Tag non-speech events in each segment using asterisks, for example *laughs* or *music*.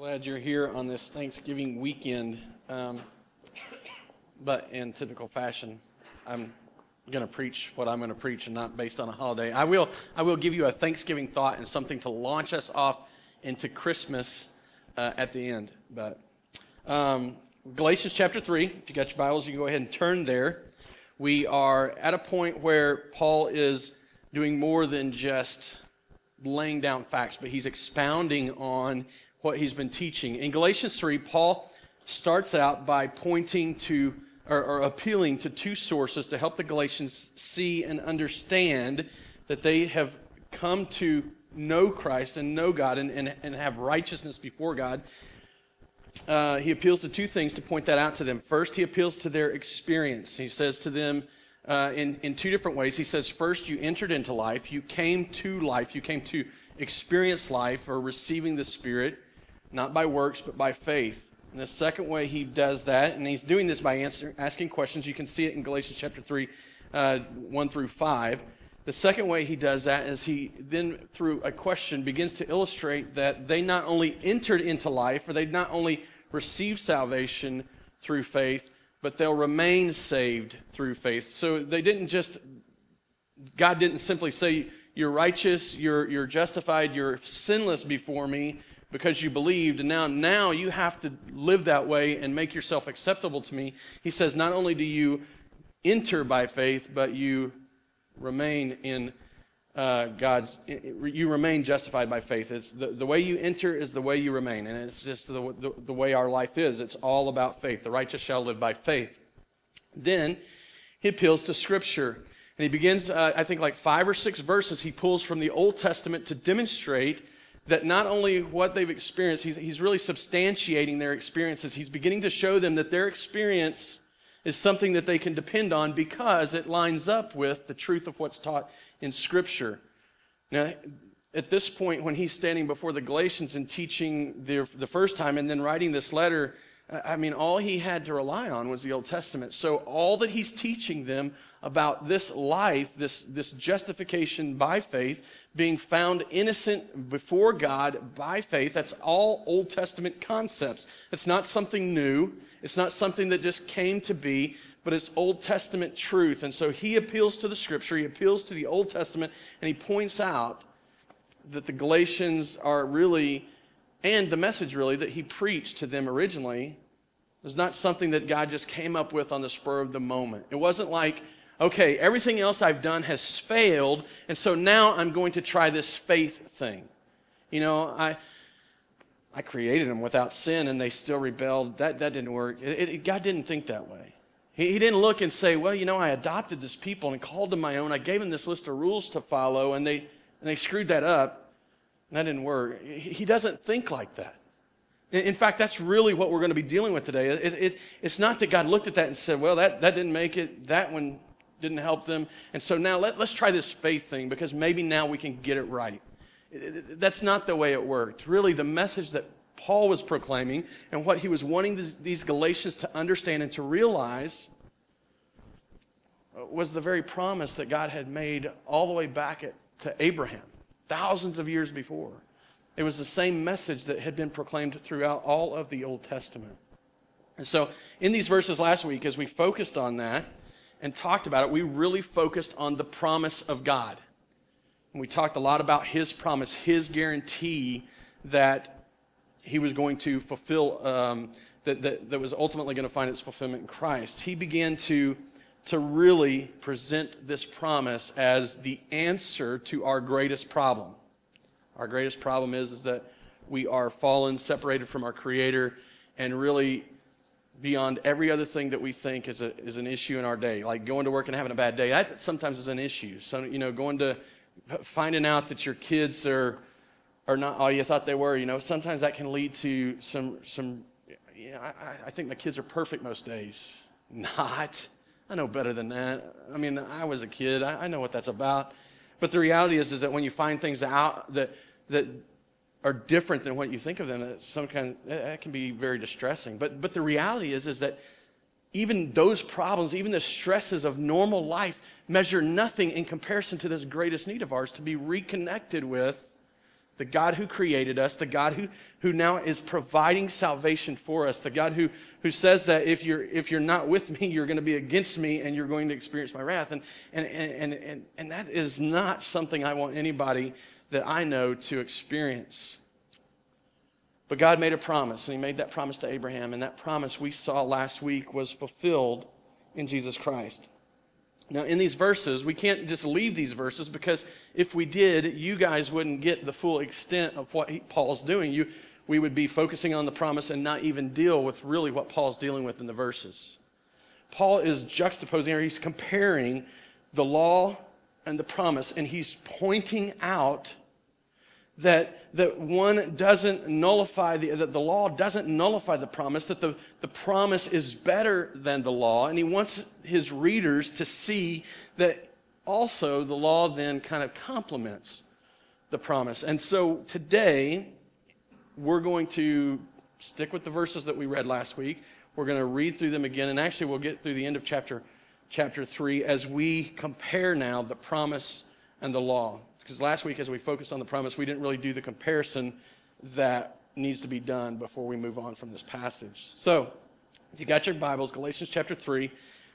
glad you're here on this Thanksgiving weekend. Um, but in typical fashion, I'm going to preach what I'm going to preach and not based on a holiday. I will, I will give you a Thanksgiving thought and something to launch us off into Christmas uh, at the end. But um, Galatians chapter 3, if you got your Bibles, you can go ahead and turn there. We are at a point where Paul is doing more than just laying down facts, but he's expounding on what he's been teaching. In Galatians 3, Paul starts out by pointing to or, or, appealing to two sources to help the Galatians see and understand that they have come to know Christ and know God and, and, and have righteousness before God. Uh, he appeals to two things to point that out to them. First, he appeals to their experience. He says to them uh, in, in two different ways. He says, First, you entered into life, you came to life, you came to experience life or receiving the Spirit not by works, but by faith. And the second way he does that, and he's doing this by answer, asking questions. You can see it in Galatians chapter 3, uh, 1 through 5. The second way he does that is he then, through a question, begins to illustrate that they not only entered into life, or they not only received salvation through faith, but they'll remain saved through faith. So they didn't just, God didn't simply say, You're righteous, you're, you're justified, you're sinless before me because you believed and now now you have to live that way and make yourself acceptable to me. He says not only do you enter by faith but you remain in uh, god's you remain justified by faith. It's the, the way you enter is the way you remain and it's just the, the, the way our life is. It's all about faith. The righteous shall live by faith. Then he appeals to scripture and he begins uh, i think like five or six verses he pulls from the old testament to demonstrate that not only what they've experienced, he's, he's really substantiating their experiences. He's beginning to show them that their experience is something that they can depend on because it lines up with the truth of what's taught in Scripture. Now, at this point, when he's standing before the Galatians and teaching the, the first time and then writing this letter, I mean, all he had to rely on was the Old Testament. So all that he's teaching them about this life, this, this justification by faith, being found innocent before God by faith, that's all Old Testament concepts. It's not something new. It's not something that just came to be, but it's Old Testament truth. And so he appeals to the scripture, he appeals to the Old Testament, and he points out that the Galatians are really and the message, really, that he preached to them originally was not something that God just came up with on the spur of the moment. It wasn't like, okay, everything else I've done has failed, and so now I'm going to try this faith thing. You know, I. I created them without sin and they still rebelled. That, that didn't work. It, it, God didn't think that way. He, he didn't look and say, well, you know, I adopted this people and called them my own. I gave them this list of rules to follow and they, and they screwed that up. That didn't work. He doesn't think like that. In fact, that's really what we're going to be dealing with today. It, it, it's not that God looked at that and said, well, that, that didn't make it, that one didn't help them. And so now let, let's try this faith thing because maybe now we can get it right. That's not the way it worked. Really, the message that Paul was proclaiming and what he was wanting these, these Galatians to understand and to realize uh, was the very promise that God had made all the way back at, to Abraham thousands of years before. It was the same message that had been proclaimed throughout all of the Old Testament. And so, in these verses last week, as we focused on that and talked about it, we really focused on the promise of God. And we talked a lot about His promise, His guarantee that He was going to fulfill, um, that, that, that was ultimately going to find its fulfillment in Christ. He began to to really present this promise as the answer to our greatest problem. Our greatest problem is, is that we are fallen, separated from our Creator, and really beyond every other thing that we think is, a, is an issue in our day. Like going to work and having a bad day, that sometimes is an issue. So, you know, going to finding out that your kids are, are not all you thought they were, you know, sometimes that can lead to some, some you know, I, I think my kids are perfect most days. *laughs* Not. I know better than that. I mean, I was a kid. I, I know what that's about. But the reality is, is that when you find things out that, that are different than what you think of them, some kind, that can be very distressing. But, but the reality is, is that even those problems, even the stresses of normal life, measure nothing in comparison to this greatest need of ours to be reconnected with the God who created us, the God who, who now is providing salvation for us, the God who, who says that if you're, if you're not with me, you're going to be against me and you're going to experience my wrath. And, and, and, and, and that is not something I want anybody that I know to experience. But God made a promise, and He made that promise to Abraham, and that promise we saw last week was fulfilled in Jesus Christ. Now, in these verses, we can't just leave these verses because if we did, you guys wouldn't get the full extent of what he, Paul's doing. You, we would be focusing on the promise and not even deal with really what Paul's dealing with in the verses. Paul is juxtaposing, or he's comparing the law and the promise, and he's pointing out that, that one doesn't nullify the, that the law doesn't nullify the promise, that the, the promise is better than the law. And he wants his readers to see that also the law then kind of complements the promise. And so today, we're going to stick with the verses that we read last week. We're going to read through them again, and actually, we'll get through the end of chapter, chapter 3 as we compare now the promise and the law. Because last week, as we focused on the promise, we didn't really do the comparison that needs to be done before we move on from this passage. So, if you got your Bibles, Galatians chapter 3,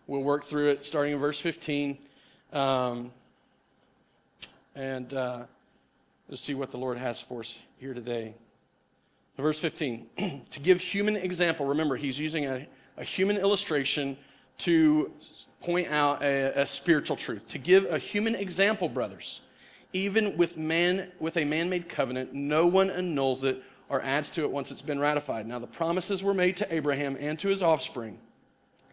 we'll work through it starting in verse 15. Um, and uh, let's see what the Lord has for us here today. Verse 15 *clears throat* to give human example, remember, he's using a, a human illustration to point out a, a spiritual truth. To give a human example, brothers even with man with a man-made covenant, no one annuls it or adds to it once it's been ratified. Now the promises were made to Abraham and to his offspring.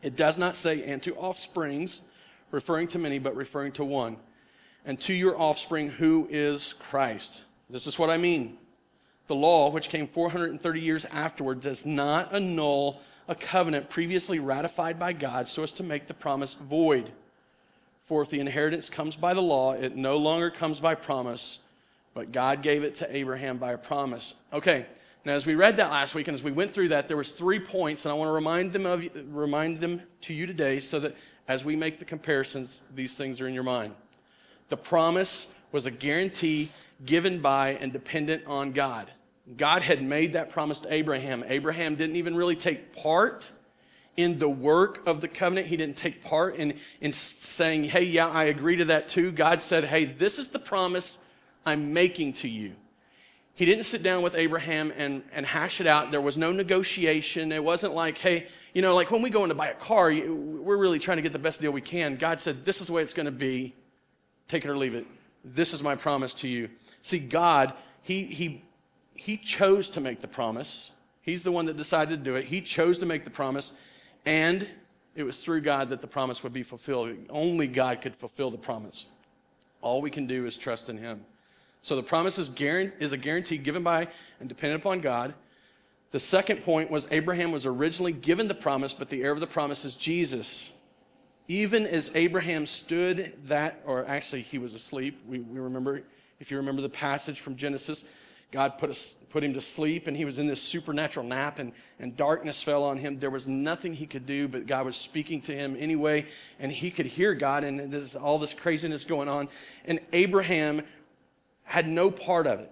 It does not say and to offsprings, referring to many, but referring to one. And to your offspring, who is Christ. This is what I mean. The law, which came 430 years afterward, does not annul a covenant previously ratified by God so as to make the promise void. For if the inheritance comes by the law, it no longer comes by promise, but God gave it to Abraham by a promise. Okay, now as we read that last week and as we went through that, there was three points, and I want to remind them of remind them to you today so that as we make the comparisons, these things are in your mind. The promise was a guarantee given by and dependent on God. God had made that promise to Abraham. Abraham didn't even really take part in the work of the covenant. He didn't take part in, in saying, hey, yeah, I agree to that too. God said, hey, this is the promise I'm making to you. He didn't sit down with Abraham and, and hash it out. There was no negotiation. It wasn't like, hey, you know, like when we go in to buy a car, we're really trying to get the best deal we can. God said, this is the way it's going to be. Take it or leave it. This is my promise to you. See, God, he, he, he chose to make the promise. He's the one that decided to do it. He chose to make the promise. And it was through God that the promise would be fulfilled. Only God could fulfill the promise. All we can do is trust in Him. So the promise is, is a guarantee given by and dependent upon God. The second point was Abraham was originally given the promise, but the heir of the promise is Jesus. Even as Abraham stood that, or actually he was asleep, we, we remember, if you remember the passage from Genesis, God put, a, put him to sleep and he was in this supernatural nap and, and darkness fell on him. There was nothing he could do, but God was speaking to him anyway and he could hear God and there's all this craziness going on. And Abraham had no part of it.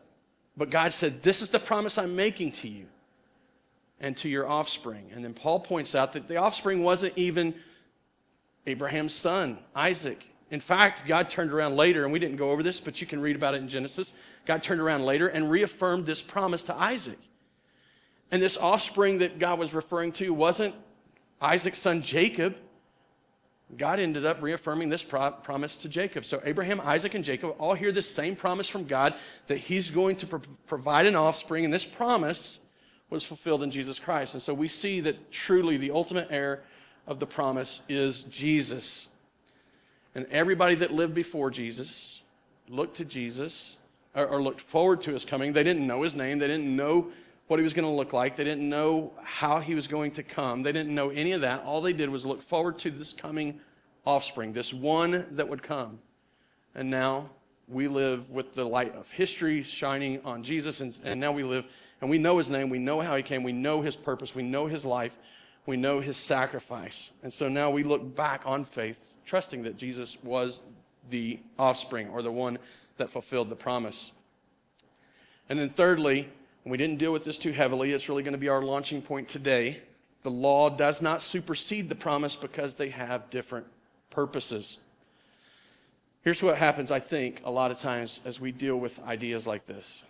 But God said, This is the promise I'm making to you and to your offspring. And then Paul points out that the offspring wasn't even Abraham's son, Isaac. In fact, God turned around later, and we didn't go over this, but you can read about it in Genesis. God turned around later and reaffirmed this promise to Isaac. And this offspring that God was referring to wasn't Isaac's son Jacob. God ended up reaffirming this pro- promise to Jacob. So Abraham, Isaac, and Jacob all hear the same promise from God that he's going to pro- provide an offspring, and this promise was fulfilled in Jesus Christ. And so we see that truly the ultimate heir of the promise is Jesus. And everybody that lived before Jesus looked to Jesus or, or looked forward to his coming. They didn't know his name, they didn't know what he was going to look like, they didn't know how he was going to come, they didn't know any of that. All they did was look forward to this coming offspring, this one that would come. And now we live with the light of history shining on Jesus, and, and now we live and we know his name, we know how he came, we know his purpose, we know his life, we know his sacrifice. And so now we look back on faith, trusting that Jesus was the offspring or the one that fulfilled the promise. And then, thirdly, we didn't deal with this too heavily, it's really going to be our launching point today. The law does not supersede the promise because they have different purposes. Here's what happens, I think, a lot of times as we deal with ideas like this.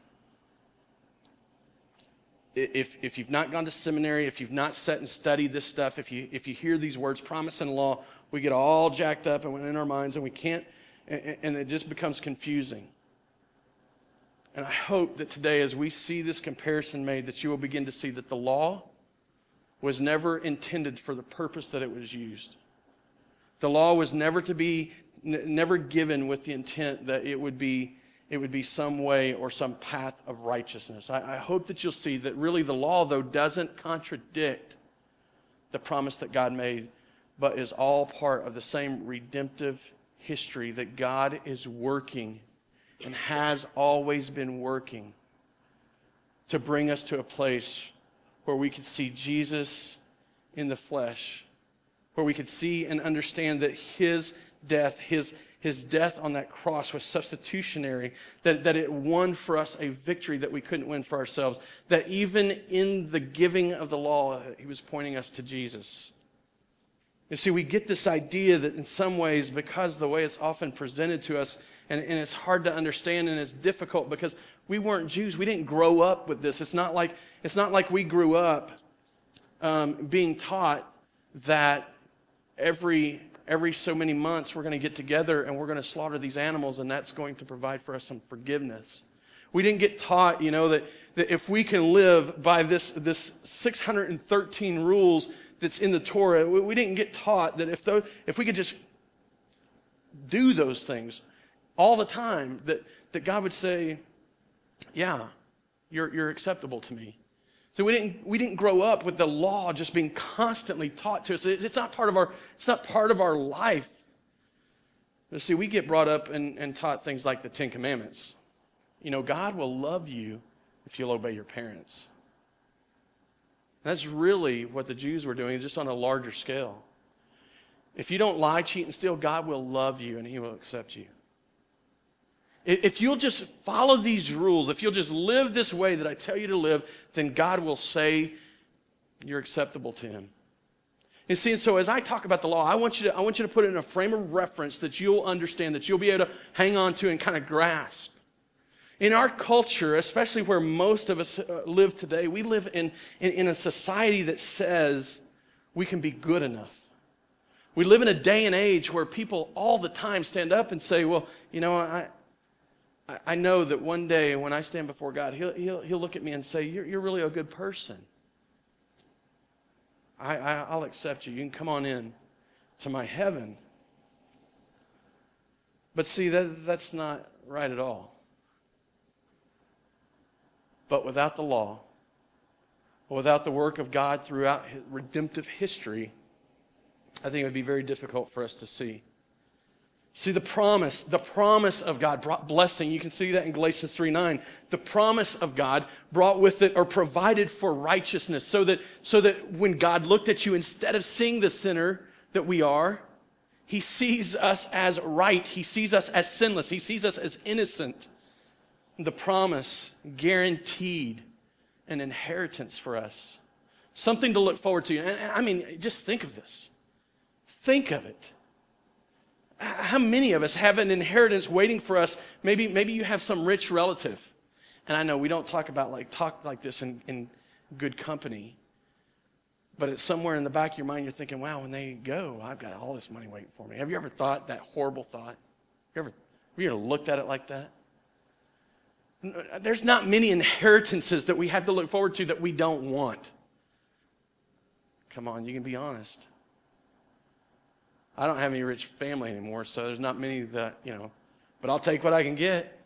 If, if you've not gone to seminary, if you've not sat and studied this stuff, if you, if you hear these words, promise and law, we get all jacked up and in our minds and we can't, and, and it just becomes confusing. And I hope that today, as we see this comparison made, that you will begin to see that the law was never intended for the purpose that it was used. The law was never to be, n- never given with the intent that it would be, it would be some way or some path of righteousness. I, I hope that you'll see that really the law, though, doesn't contradict the promise that God made, but is all part of the same redemptive history that God is working and has always been working to bring us to a place where we could see Jesus in the flesh, where we could see and understand that his death, his, his death on that cross was substitutionary, that, that it won for us a victory that we couldn't win for ourselves, that even in the giving of the law, he was pointing us to Jesus. You see, we get this idea that in some ways, because the way it's often presented to us, and, and it's hard to understand and it's difficult because we weren't Jews. We didn't grow up with this. It's not like, it's not like we grew up um, being taught that every, every so many months we're going to get together and we're going to slaughter these animals and that's going to provide for us some forgiveness. We didn't get taught, you know, that, that if we can live by this, this 613 rules that's in the Torah, we, we didn't get taught that if, those, if we could just do those things, all the time that, that God would say, Yeah, you're, you're acceptable to me. So we didn't, we didn't grow up with the law just being constantly taught to us. It's not part of our, it's not part of our life. But see, we get brought up and, and taught things like the Ten Commandments. You know, God will love you if you'll obey your parents. That's really what the Jews were doing, just on a larger scale. If you don't lie, cheat, and steal, God will love you and He will accept you. If you'll just follow these rules, if you'll just live this way that I tell you to live, then God will say you're acceptable to Him. And see, and so as I talk about the law, I want you to, I want you to put it in a frame of reference that you'll understand, that you'll be able to hang on to and kind of grasp. In our culture, especially where most of us uh, live today, we live in, in, in a society that says we can be good enough. We live in a day and age where people all the time stand up and say, well, you know, I, I know that one day when I stand before God, He'll, he'll, he'll look at me and say, You're, you're really a good person. I, I, I'll accept you. You can come on in to my heaven. But see, that, that's not right at all. But without the law, without the work of God throughout redemptive history, I think it would be very difficult for us to see. See the promise, the promise of God brought blessing. You can see that in Galatians 3 9. The promise of God brought with it or provided for righteousness so that, so that when God looked at you, instead of seeing the sinner that we are, he sees us as right. He sees us as sinless. He sees us as innocent. The promise guaranteed an inheritance for us, something to look forward to. And, I mean, just think of this. Think of it how many of us have an inheritance waiting for us? Maybe, maybe you have some rich relative. And I know we don't talk about like talk like this in, in good company. But it's somewhere in the back of your mind, you're thinking, wow, when they go, I've got all this money waiting for me. Have you ever thought that horrible thought? You ever, have you ever looked at it like that? Uh, there's not many inheritances that we have to look forward to that we don't want. Come on, you can be honest. I don't have any rich family anymore, so there's not many that, you know, but I'll take what I can get.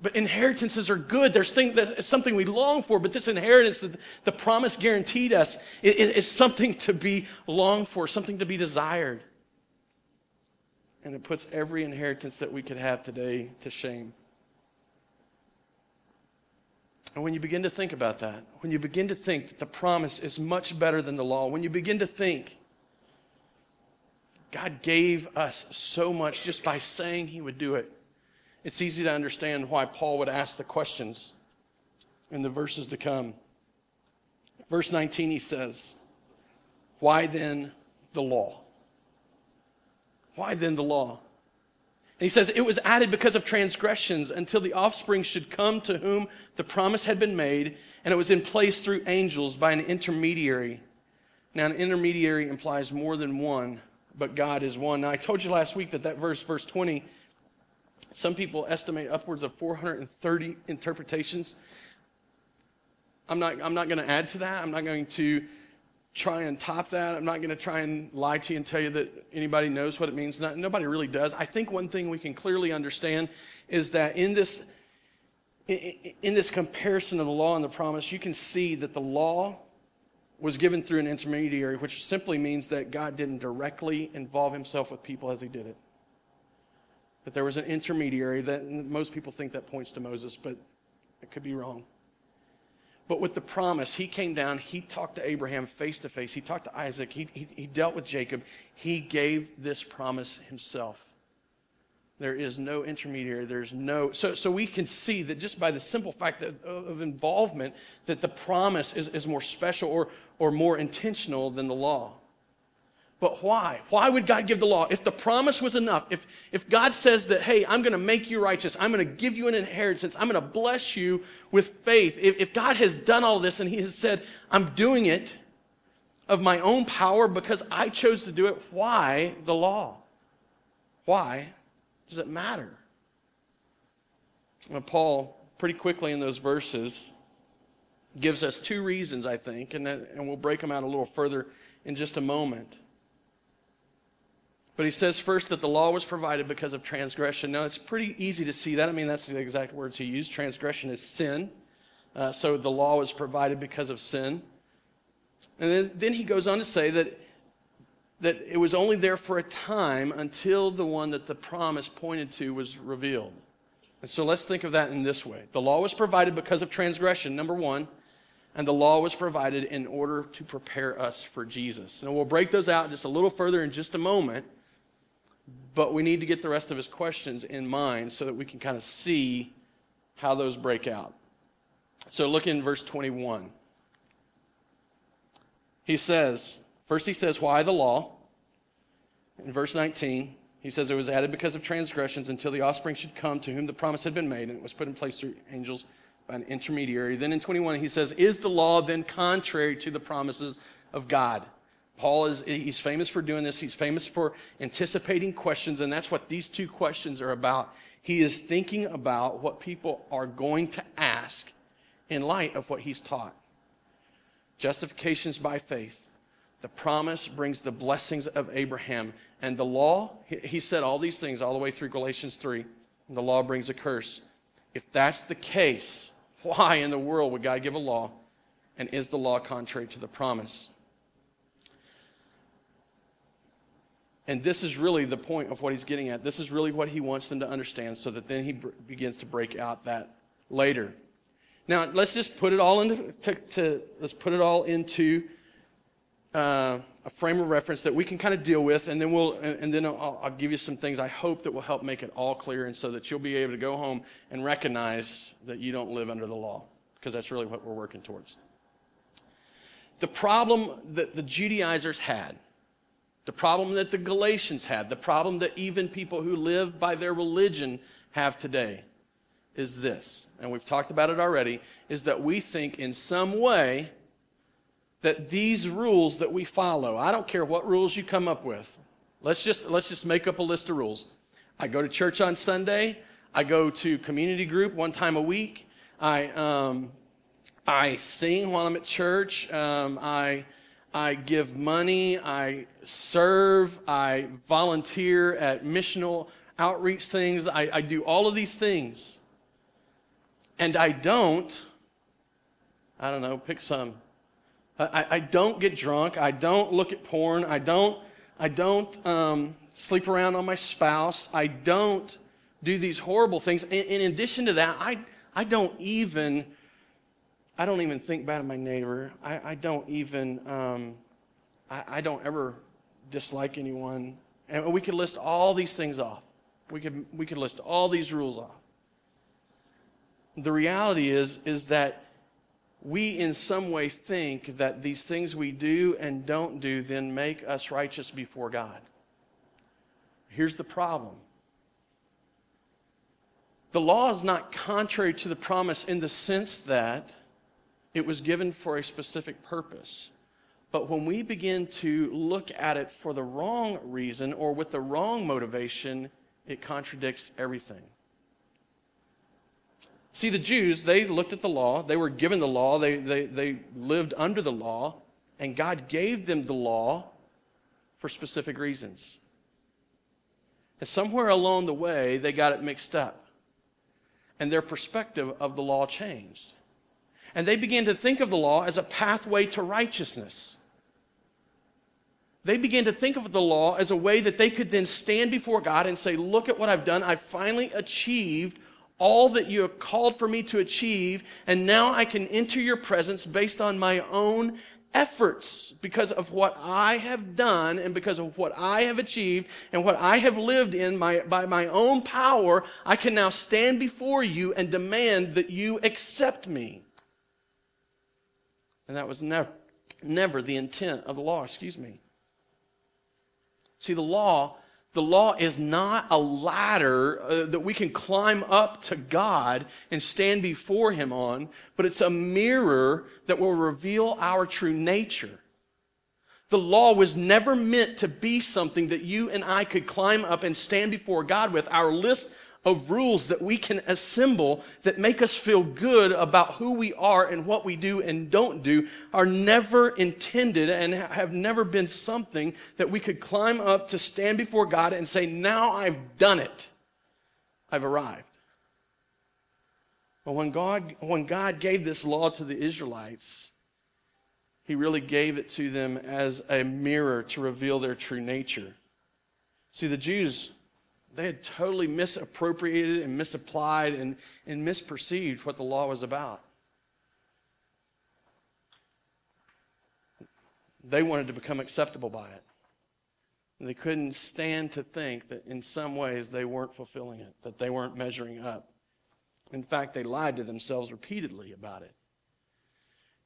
But inheritances are good. There's thing, that's something we long for, but this inheritance that the promise guaranteed us is, is something to be longed for, something to be desired. And it puts every inheritance that we could have today to shame. And when you begin to think about that, when you begin to think that the promise is much better than the law, when you begin to think God gave us so much just by saying He would do it. it's easy to understand why Paul would ask the questions in the verses to come. Verse 19, he says, Why then the law? Why then the law? And he says, It was added because of transgressions until the offspring should come to whom the promise had been made, and it was in place through angels by an intermediary. Now, an intermediary implies more than one, but God is one. Now, I told you last week that that verse, verse 20, some people estimate upwards of 430 interpretations. I'm not, I'm not going to add to that. I'm not going to try and top that. I'm not going to try and lie to you and tell you that anybody knows what it means. Not, nobody really does. I think one thing we can clearly understand is that in this, in this comparison of the law and the promise, you can see that the law was given through an intermediary, which simply means that God didn't directly involve himself with people as he did it. That there was an intermediary that most people think that points to Moses, but it could be wrong. But with the promise, he came down, he talked to Abraham face to face, he talked to Isaac, he, he, he, dealt with Jacob. He gave this promise himself. There is no intermediary. There's no. So, so we can see that just by the simple fact that, of involvement, that the promise is, is more special or, or more intentional than the law. But why? Why would God give the law? If the promise was enough, if, if God says that, hey, I'm going to make you righteous, I'm going to give you an inheritance, I'm going to bless you with faith, if, if God has done all this and He has said, I'm doing it of my own power because I chose to do it, why the law? Why does it matter? Well, Paul, pretty quickly in those verses, gives us two reasons, I think, and, and we'll break them out a little further in just a moment. But he says first that the law was provided because of transgression. Now, it's pretty easy to see that. I mean, that's the exact words he used. Transgression is sin. Uh, so the law was provided because of sin. And then, then he goes on to say that, that it was only there for a time until the one that the promise pointed to was revealed. And so let's think of that in this way the law was provided because of transgression, number one, and the law was provided in order to prepare us for Jesus. And we'll break those out just a little further in just a moment. But we need to get the rest of his questions in mind so that we can kind of see how those break out. So look in verse 21. He says, first he says, Why the law? In verse 19, he says it was added because of transgressions until the offspring should come to whom the promise had been made, and it was put in place through angels by an intermediary. Then in 21, he says, Is the law then contrary to the promises of God? Paul is he's famous for doing this. He's famous for anticipating questions, and that's what these two questions are about. He is thinking about what people are going to ask in light of what he's taught. Justifications by faith. The promise brings the blessings of Abraham. And the law, he said all these things all the way through Galatians 3. the law brings a curse. If that's the case, why in the world would God give a law? And is the law contrary to the promise? And this is really the point of what he's getting at. This is really what he wants them to understand so that then he begins to break out that later. Now, let's just put it all into, to, to, let's put it all into uh, a frame of reference that we can kind of deal with, and then we'll, and, and then I'll, I'll, give you some things I hope that will help make it all clear, and so that you'll be able to go home and recognize that you don't live under the law, because that's really what we're working towards. The problem that the Judaizers had the problem that the Galatians had, the problem that even people who live by their religion have today is this, and we've talked about it already, is that we think in some way that these rules that we follow, I don't care what rules you come up with. Let's just let's just make up a list of rules. I go to church on Sunday. I go to community group one time a week. I um, I sing while I'm at church. Um, I I give money, I serve, I volunteer at missional outreach things, I, I do all of these things. And I don't, I don't know, pick some. I, I don't get drunk, I don't look at porn, I don't, I don't um, sleep around on my spouse, I don't do these horrible things. In, in addition to that, I, I don't even I don't even think bad of my neighbor. I, I don't even, um, I, I don't ever dislike anyone. And we could list all these things off. We could, we could list all these rules off. The reality is, is that we in some way think that these things we do and don't do then make us righteous before God. Here's the problem the law is not contrary to the promise in the sense that it was given for a specific purpose. But when we begin to look at it for the wrong reason or with the wrong motivation, it contradicts everything. See, the Jews, they looked at the law, they were given the law, they, they, they lived under the law, and God gave them the law for specific reasons. And somewhere along the way, they got it mixed up and their perspective of the law changed. And they began to think of the law as a pathway to righteousness. They began to think of the law as a way that they could then stand before God and say, Look at what I've done. I've finally achieved all that you have called for me to achieve, and now I can enter your presence based on my own efforts because of what I have done and because of what I have achieved and what I have lived in my, by my own power, I can now stand before you and demand that you accept me. And that was never, never the intent of the law, excuse me. See, the law the law is not a ladder uh, that we can climb up to God and stand before Him on, but it's a mirror that will reveal our true nature. The law was never meant to be something that you and I could climb up and stand before God with. Our list of rules that we can assemble that make us feel good about who we are and what we do and don't do are never intended and have never been something that we could climb up to stand before God and say, Now I've done it. I've arrived. But when God, when God gave this law to the Israelites, He really gave it to them as a mirror to reveal their true nature. See, the Jews they had totally misappropriated and misapplied and, and misperceived what the law was about. They wanted to become acceptable by it. And they couldn't stand to think that in some ways they weren't fulfilling it, that they weren't measuring up. In fact, they lied to themselves repeatedly about it.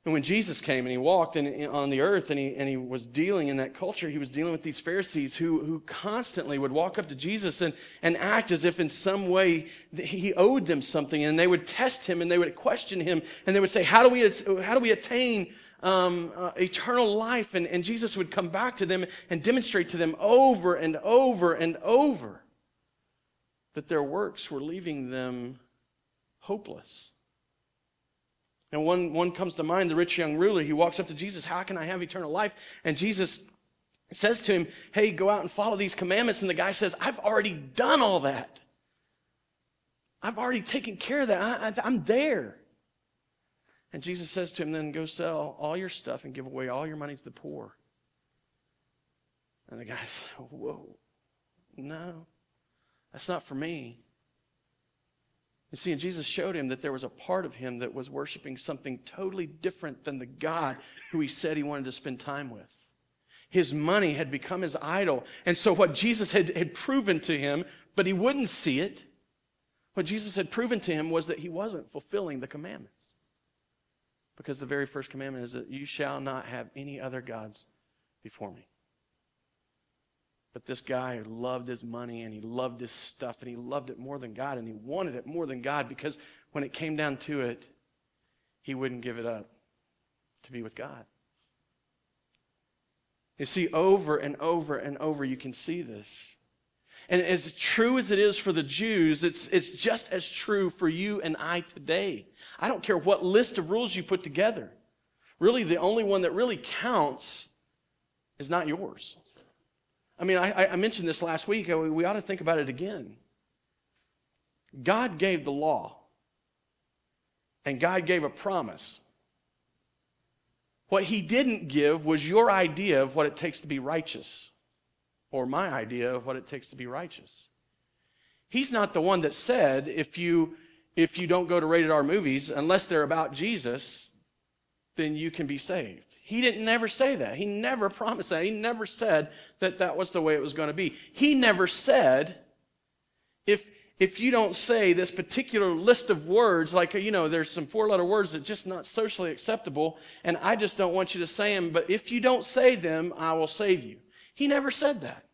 And when Jesus came and he walked in, on the earth and he, and he was dealing in that culture, he was dealing with these Pharisees who, who constantly would walk up to Jesus and, and act as if in some way he owed them something. And they would test him and they would question him and they would say, How do we, how do we attain um, uh, eternal life? And, and Jesus would come back to them and demonstrate to them over and over and over that their works were leaving them hopeless. And one, one comes to mind, the rich young ruler. He walks up to Jesus, How can I have eternal life? And Jesus says to him, Hey, go out and follow these commandments. And the guy says, I've already done all that. I've already taken care of that. I, am there. And Jesus says to him, Then go sell all your stuff and give away all your money to the poor. And the guy says, *laughs* Whoa, no, that's not for me. You see, and Jesus showed him that there was a part of him that was worshiping something totally different than the God who he said he wanted to spend time with. His money had become his idol. And so what Jesus had, had proven to him, but he wouldn't see it, what Jesus had proven to him was that he wasn't fulfilling the commandments. Because the very first commandment is that you shall not have any other gods before me. But this guy loved his money and he loved his stuff and he loved it more than God and he wanted it more than God because when it came down to it, he wouldn't give it up to be with God. You see, over and over and over, you can see this. And as true as it is for the Jews, it's, it's just as true for you and I today. I don't care what list of rules you put together. Really, the only one that really counts is not yours. I mean, I, I mentioned this last week. We ought to think about it again. God gave the law, and God gave a promise. What he didn't give was your idea of what it takes to be righteous, or my idea of what it takes to be righteous. He's not the one that said if you if you don't go to rated R movies unless they're about Jesus, then you can be saved. He didn't never say that. He never promised that. He never said that that was the way it was going to be. He never said if, if you don't say this particular list of words, like, you know, there's some four letter words that just not socially acceptable, and I just don't want you to say them, but if you don't say them, I will save you. He never said that.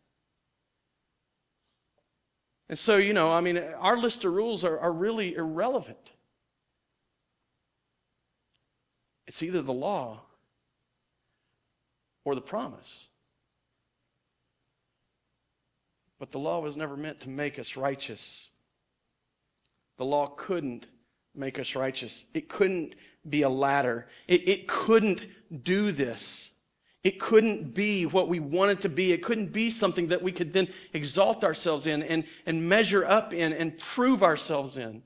And so, you know, I mean, our list of rules are, are really irrelevant. It's either the law or the promise. But the law was never meant to make us righteous. The law couldn't make us righteous. It couldn't be a ladder. It, it couldn't do this. It couldn't be what we wanted to be. It couldn't be something that we could then exalt ourselves in and, and measure up in and prove ourselves in.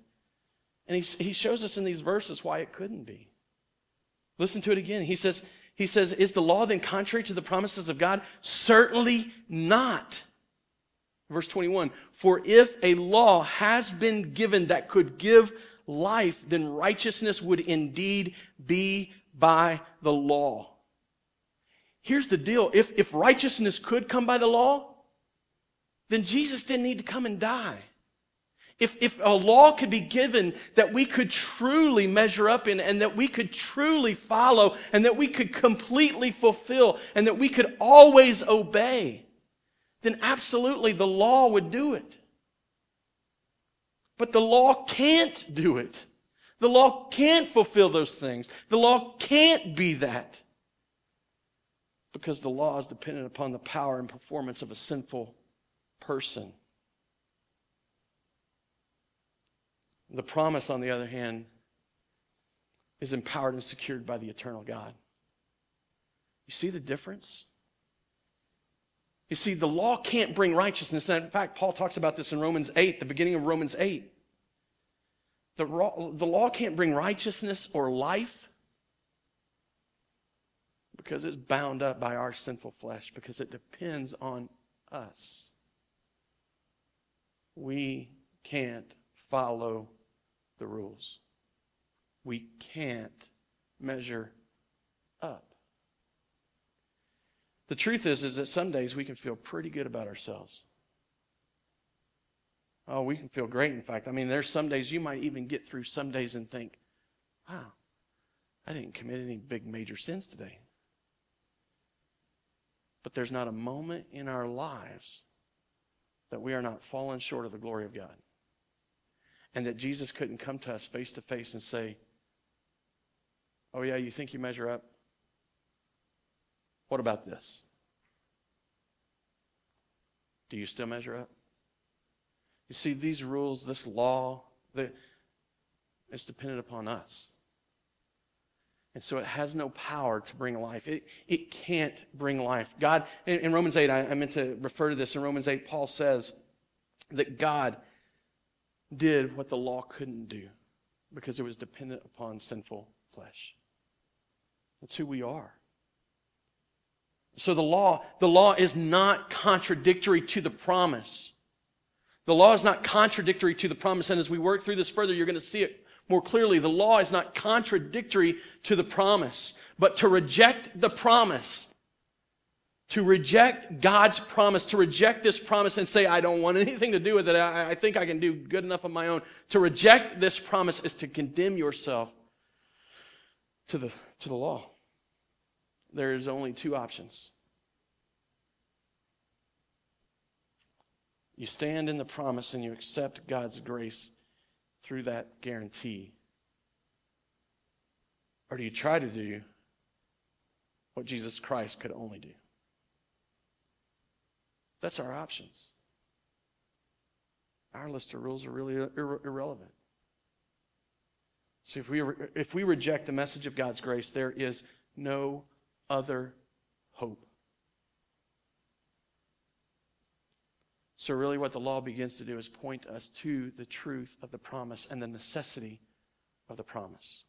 And he, he shows us in these verses why it couldn't be. Listen to it again. He says, he says, Is the law then contrary to the promises of God? Certainly not. Verse 21 For if a law has been given that could give life, then righteousness would indeed be by the law. Here's the deal if, if righteousness could come by the law, then Jesus didn't need to come and die. If, if a law could be given that we could truly measure up in and that we could truly follow and that we could completely fulfill and that we could always obey, then absolutely the law would do it. But the law can't do it. The law can't fulfill those things. The law can't be that. Because the law is dependent upon the power and performance of a sinful person. The promise, on the other hand, is empowered and secured by the eternal God. You see the difference? You see, the law can't bring righteousness. And in fact, Paul talks about this in Romans 8, the beginning of Romans 8. The, the law can't bring righteousness or life because it's bound up by our sinful flesh, because it depends on us. We can't follow the rules. We can't measure up. The truth is, is that some days we can feel pretty good about ourselves. Oh, we can feel great, in fact. I mean, there's some days you might even get through some days and think, wow, I didn't commit any big major sins today. But there's not a moment in our lives that we are not falling short of the glory of God. And that Jesus couldn't come to us face to face and say, Oh, yeah, you think you measure up? What about this? Do you still measure up? You see, these rules, this law, it's dependent upon us. And so it has no power to bring life. It, it can't bring life. God, in, in Romans 8, I, I meant to refer to this. In Romans 8, Paul says that God did what the law couldn't do because it was dependent upon sinful flesh. That's who we are. So the law, the law is not contradictory to the promise. The law is not contradictory to the promise. And as we work through this further, you're going to see it more clearly. The law is not contradictory to the promise, but to reject the promise, to reject God's promise, to reject this promise and say, I don't want anything to do with it. I, I think I can do good enough on my own. To reject this promise is to condemn yourself to the, to the law there is only two options. You stand in the promise and you accept God's grace through that guarantee. Or do you try to do what Jesus Christ could only do? That's our options. Our list of rules are really ir- irrelevant. So if we, re- if we reject the message of God's grace, there is no other hope. So, really, what the law begins to do is point us to the truth of the promise and the necessity of the promise.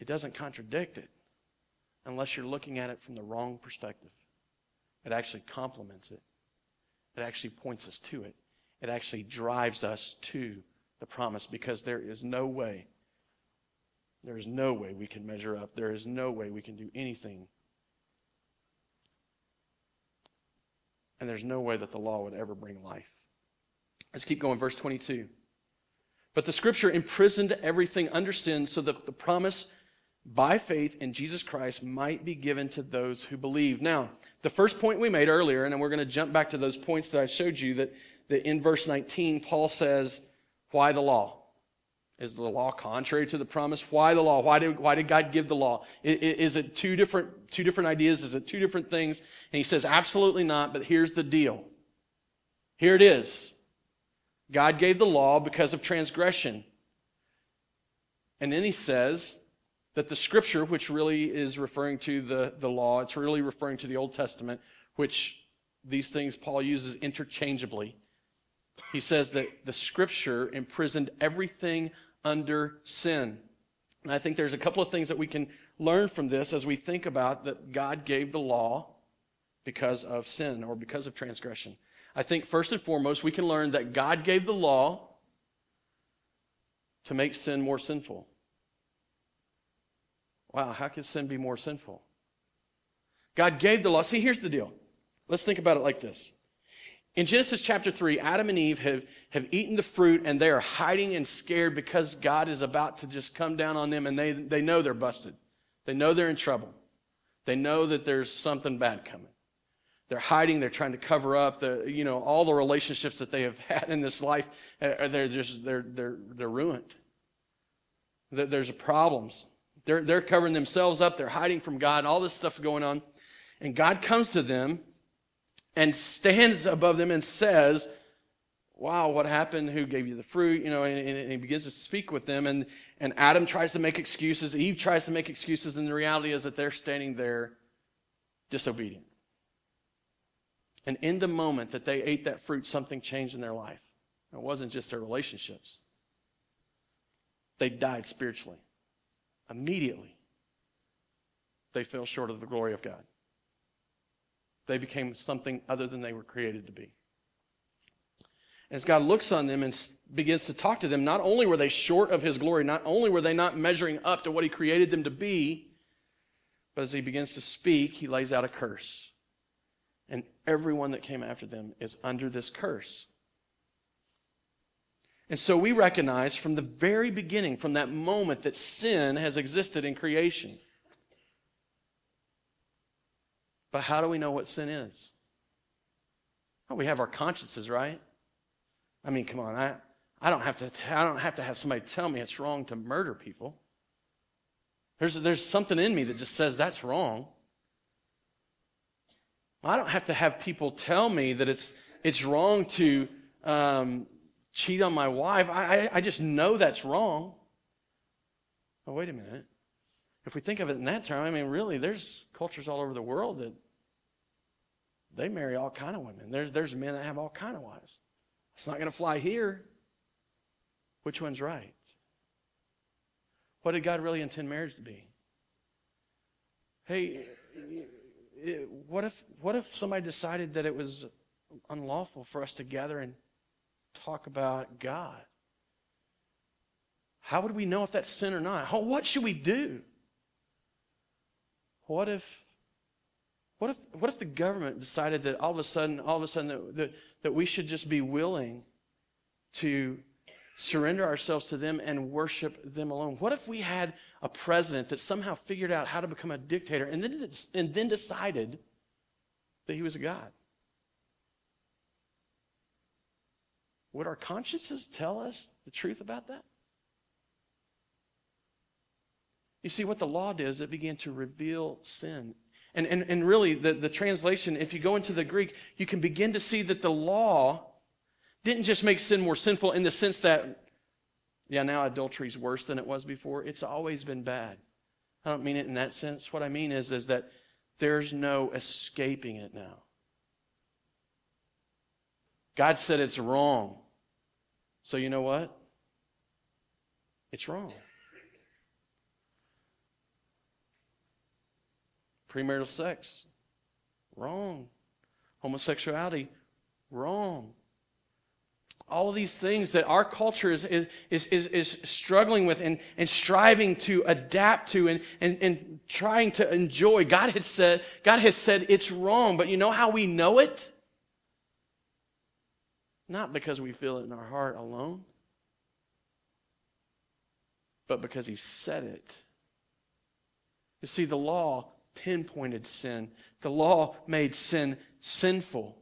It doesn't contradict it unless you're looking at it from the wrong perspective. It actually complements it, it actually points us to it, it actually drives us to the promise because there is no way there is no way we can measure up. There is no way we can do anything. And there's no way that the law would ever bring life. Let's keep going, verse 22. But the scripture imprisoned everything under sin so that the promise by faith in Jesus Christ might be given to those who believe. Now, the first point we made earlier, and then we're going to jump back to those points that I showed you, that, that in verse 19, Paul says, Why the law? Is the law contrary to the promise? Why the law? Why did, why did God give the law? Is, it two different, two different ideas? Is it two different things? And he says, Absolutely not, but here's the deal. Here it is. God gave the law because of transgression. And then he says, that the scripture, which really is referring to the, the law, it's really referring to the Old Testament, which these things Paul uses interchangeably. He says that the scripture imprisoned everything under sin. And I think there's a couple of things that we can learn from this as we think about that God gave the law because of sin or because of transgression. I think first and foremost, we can learn that God gave the law to make sin more sinful. Wow, how could sin be more sinful? God gave the law. See, here's the deal. Let's think about it like this. In Genesis chapter 3, Adam and Eve have, have eaten the fruit and they are hiding and scared because God is about to just come down on them and they, they know they're busted. They know they're in trouble. They know that there's something bad coming. They're hiding. They're trying to cover up the, you know, all the relationships that they have had in this life. They're just, they're, they're, they're ruined. There's problems. They're, they're covering themselves up. They're hiding from God. All this stuff going on. And God comes to them and stands above them and says, wow, what happened? Who gave you the fruit? You know, and, and, he begins to speak with them. And, and Adam tries to make excuses. Eve tries to make excuses. And the reality is that they're standing there disobedient. And in the moment that they ate that fruit, something changed in their life. It wasn't just their relationships. They died spiritually immediately they fell short of the glory of God. They became something other than they were created to be. As God looks on them and begins to talk to them, not only were they short of His glory, not only were they not measuring up to what He created them to be, but as He begins to speak, He lays out a curse. And everyone that came after them is under this curse. And so we recognize from the very beginning, from that moment, that sin has existed in creation. But how do we know what sin is? Well, we have our consciences, right? I mean, come on, I, I don't have to I don't have to have somebody tell me it's wrong to murder people. There's, there's something in me that just says that's wrong. I don't have to have people tell me that it's it's wrong to um, cheat on my wife. I, I, I just know that's wrong. Oh, wait a minute. If we think of it in that term, I mean, really, there's cultures all over the world that they marry all kind of women. There's, there's men that have all kind of wives. It's not going to fly here. Which one's right? What did God really intend marriage to be? Hey, what if what if somebody decided that it was unlawful for us to gather and talk about God. How would we know if that's sin or not? How, what should we do? What if what if what if the government decided that all of a sudden all of a sudden that, that, that we should just be willing to surrender ourselves to them and worship them alone? What if we had a president that somehow figured out how to become a dictator and then and then decided that he was a god? Would our consciences tell us the truth about that? You see, what the law did is it began to reveal sin. And, and, and really, the, the translation, if you go into the Greek, you can begin to see that the law didn't just make sin more sinful in the sense that, yeah, now adultery is worse than it was before. It's always been bad. I don't mean it in that sense. What I mean is, is that there's no escaping it now. God said it's wrong. So you know what? It's wrong. Premarital sex, wrong. Homosexuality, wrong. All of these things that our culture is, is, is, is, struggling with and, and striving to adapt to and, and, and trying to enjoy. God has said, God has said it's wrong, but you know how we know it? Not because we feel it in our heart alone, but because He said it. You see, the law pinpointed sin, the law made sin sinful.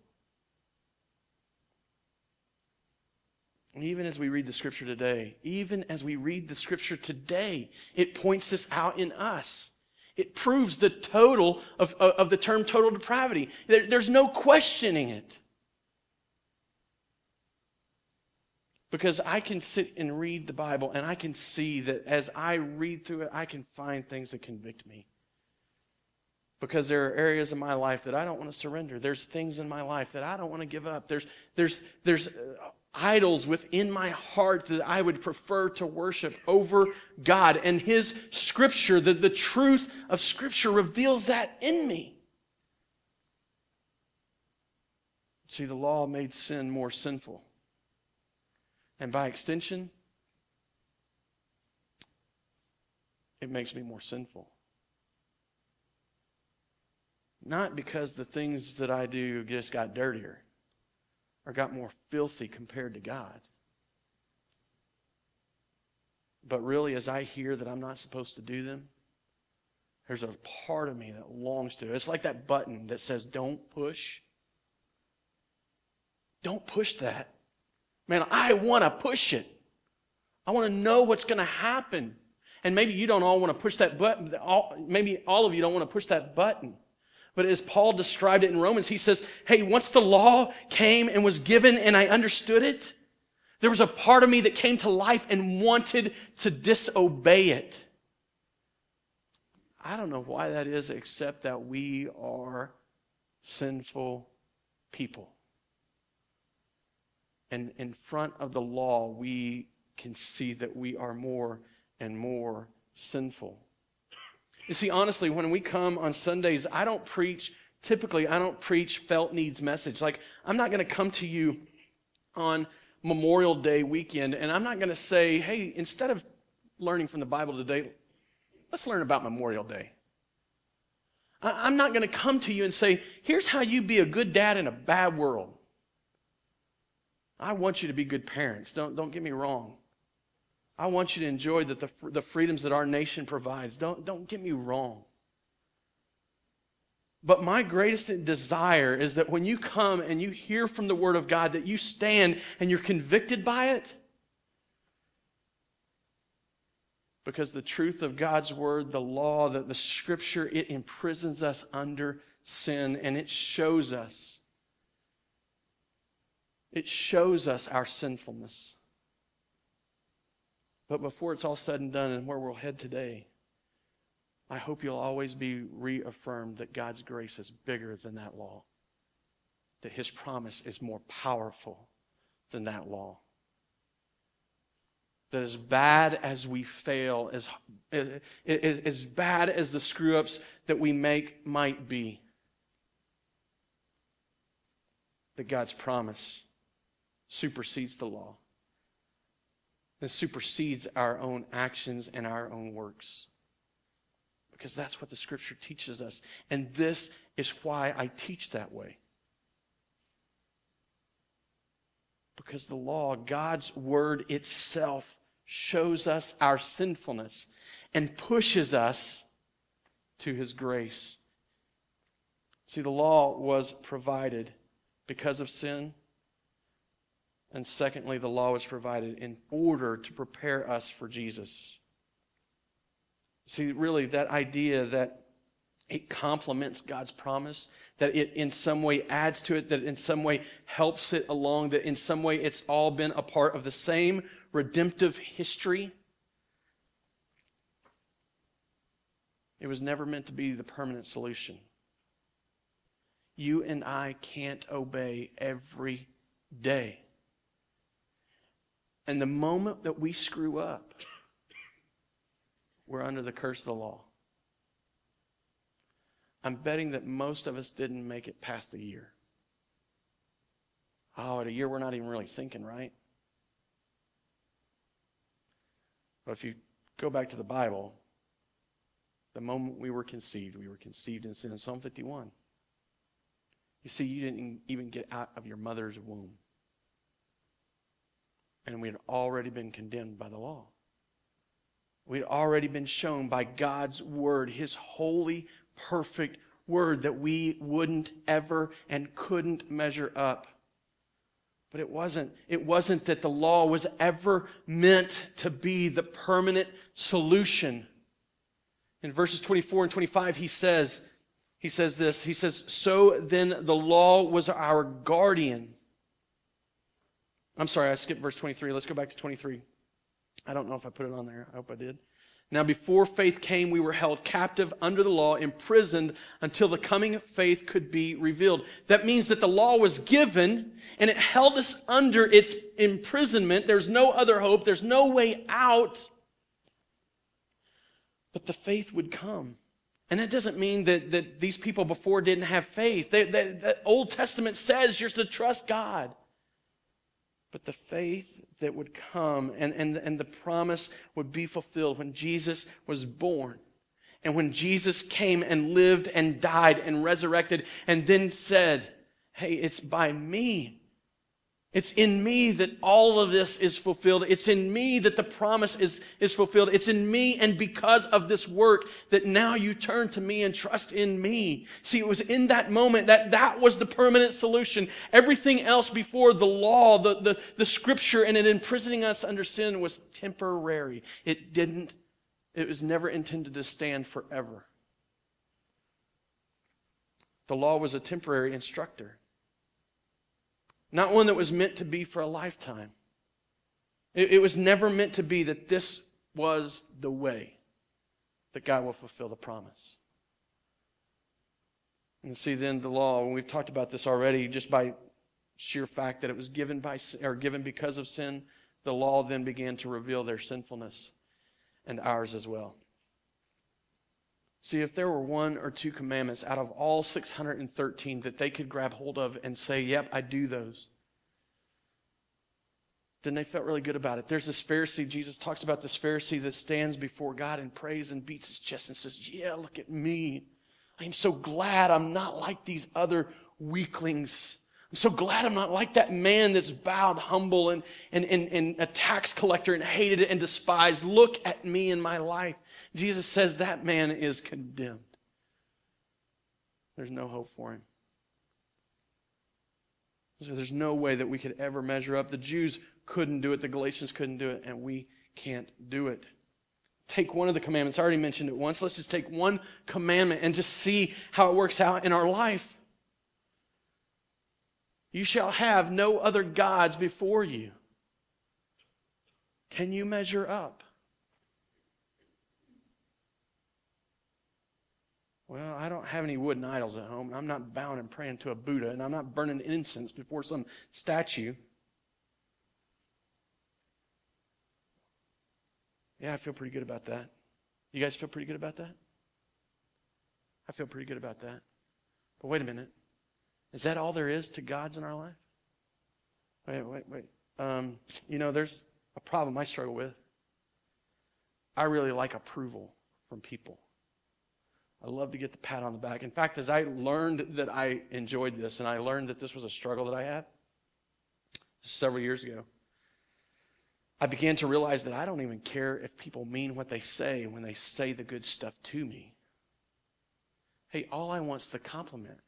And even as we read the scripture today, even as we read the scripture today, it points this out in us. It proves the total of, of, of the term total depravity. There, there's no questioning it. Because I can sit and read the Bible and I can see that as I read through it, I can find things that convict me. Because there are areas in my life that I don't want to surrender. There's things in my life that I don't want to give up. There's, there's, there's uh, idols within my heart that I would prefer to worship over God. And His Scripture, the, the truth of Scripture reveals that in me. See, the law made sin more sinful. And by extension, it makes me more sinful. Not because the things that I do just got dirtier or got more filthy compared to God. But really, as I hear that I'm not supposed to do them, there's a part of me that longs to. It's like that button that says, don't push. Don't push that. Man, I want to push it. I want to know what's going to happen. And maybe you don't all want to push that button. Maybe all of you don't want to push that button. But as Paul described it in Romans, he says, Hey, once the law came and was given and I understood it, there was a part of me that came to life and wanted to disobey it. I don't know why that is, except that we are sinful people. And in front of the law, we can see that we are more and more sinful. You see, honestly, when we come on Sundays, I don't preach, typically, I don't preach felt needs message. Like, I'm not going to come to you on Memorial Day weekend and I'm not going to say, hey, instead of learning from the Bible today, let's learn about Memorial Day. I'm not going to come to you and say, here's how you be a good dad in a bad world. I want you to be good parents. Don't, don't get me wrong. I want you to enjoy the, the, the freedoms that our nation provides. Don't, don't get me wrong. But my greatest desire is that when you come and you hear from the Word of God, that you stand and you're convicted by it. Because the truth of God's Word, the law, the, the Scripture, it imprisons us under sin and it shows us. It shows us our sinfulness. But before it's all said and done and where we'll head today, I hope you'll always be reaffirmed that God's grace is bigger than that law, that His promise is more powerful than that law. That as bad as we fail, as, as, as bad as the screw ups that we make might be, that God's promise supersedes the law that supersedes our own actions and our own works. Because that's what the scripture teaches us. And this is why I teach that way. Because the law, God's word itself, shows us our sinfulness and pushes us to his grace. See, the law was provided because of sin and secondly, the law was provided in order to prepare us for Jesus. See, really, that idea that it complements God's promise, that it in some way adds to it, that in some way helps it along, that in some way it's all been a part of the same redemptive history. It was never meant to be the permanent solution. You and I can't obey every day. And the moment that we screw up, we're under the curse of the law. I'm betting that most of us didn't make it past a year. Oh, at a year, we're not even really thinking, right? But if you go back to the Bible, the moment we were conceived, we were conceived in sin. Psalm 51. You see, you didn't even get out of your mother's womb. And we had already been condemned by the law. We had already been shown by God's word, his holy, perfect word, that we wouldn't ever and couldn't measure up. But it wasn't, it wasn't that the law was ever meant to be the permanent solution. In verses 24 and 25, he says, he says this, he says, So then the law was our guardian. I'm sorry, I skipped verse 23. Let's go back to 23. I don't know if I put it on there. I hope I did. Now, before faith came, we were held captive under the law, imprisoned until the coming of faith could be revealed. That means that the law was given and it held us under its imprisonment. There's no other hope. There's no way out. But the faith would come. And that doesn't mean that, that these people before didn't have faith. The Old Testament says you're to trust God. But the faith that would come and, and, and the promise would be fulfilled when Jesus was born. And when Jesus came and lived and died and resurrected and then said, Hey, it's by me it's in me that all of this is fulfilled. It's in me that the promise is, is fulfilled. It's in me and because of this work that now you turn to me and trust in me. See, it was in that moment that that was the permanent solution. Everything else before the law, the, the, the scripture and it imprisoning us under sin was temporary. It didn't, it was never intended to stand forever. The law was a temporary instructor not one that was meant to be for a lifetime. It, it was never meant to be that this was the way that God will fulfill the promise. And see, then the law, and we've talked about this already, just by sheer fact that it was given by or given because of sin, the law then began to reveal their sinfulness and ours as well. See, if there were one or two commandments out of all 613 that they could grab hold of and say, Yep, I do those, then they felt really good about it. There's this Pharisee, Jesus talks about this Pharisee that stands before God and prays and beats his chest and says, Yeah, look at me. I am so glad I'm not like these other weaklings. I'm so glad I'm not like that man that's bowed, humble, and, and, and, and a tax collector and hated and despised. Look at me in my life. Jesus says that man is condemned. There's no hope for him. So there's no way that we could ever measure up. The Jews couldn't do it, the Galatians couldn't do it, and we can't do it. Take one of the commandments. I already mentioned it once. Let's just take one commandment and just see how it works out in our life. You shall have no other gods before you. Can you measure up? Well, I don't have any wooden idols at home. I'm not bowing and praying to a Buddha, and I'm not burning incense before some statue. Yeah, I feel pretty good about that. You guys feel pretty good about that? I feel pretty good about that. But wait a minute. Is that all there is to God's in our life? Wait, wait, wait. Um, you know, there's a problem I struggle with. I really like approval from people. I love to get the pat on the back. In fact, as I learned that I enjoyed this and I learned that this was a struggle that I had several years ago, I began to realize that I don't even care if people mean what they say when they say the good stuff to me. Hey, all I want is the compliment.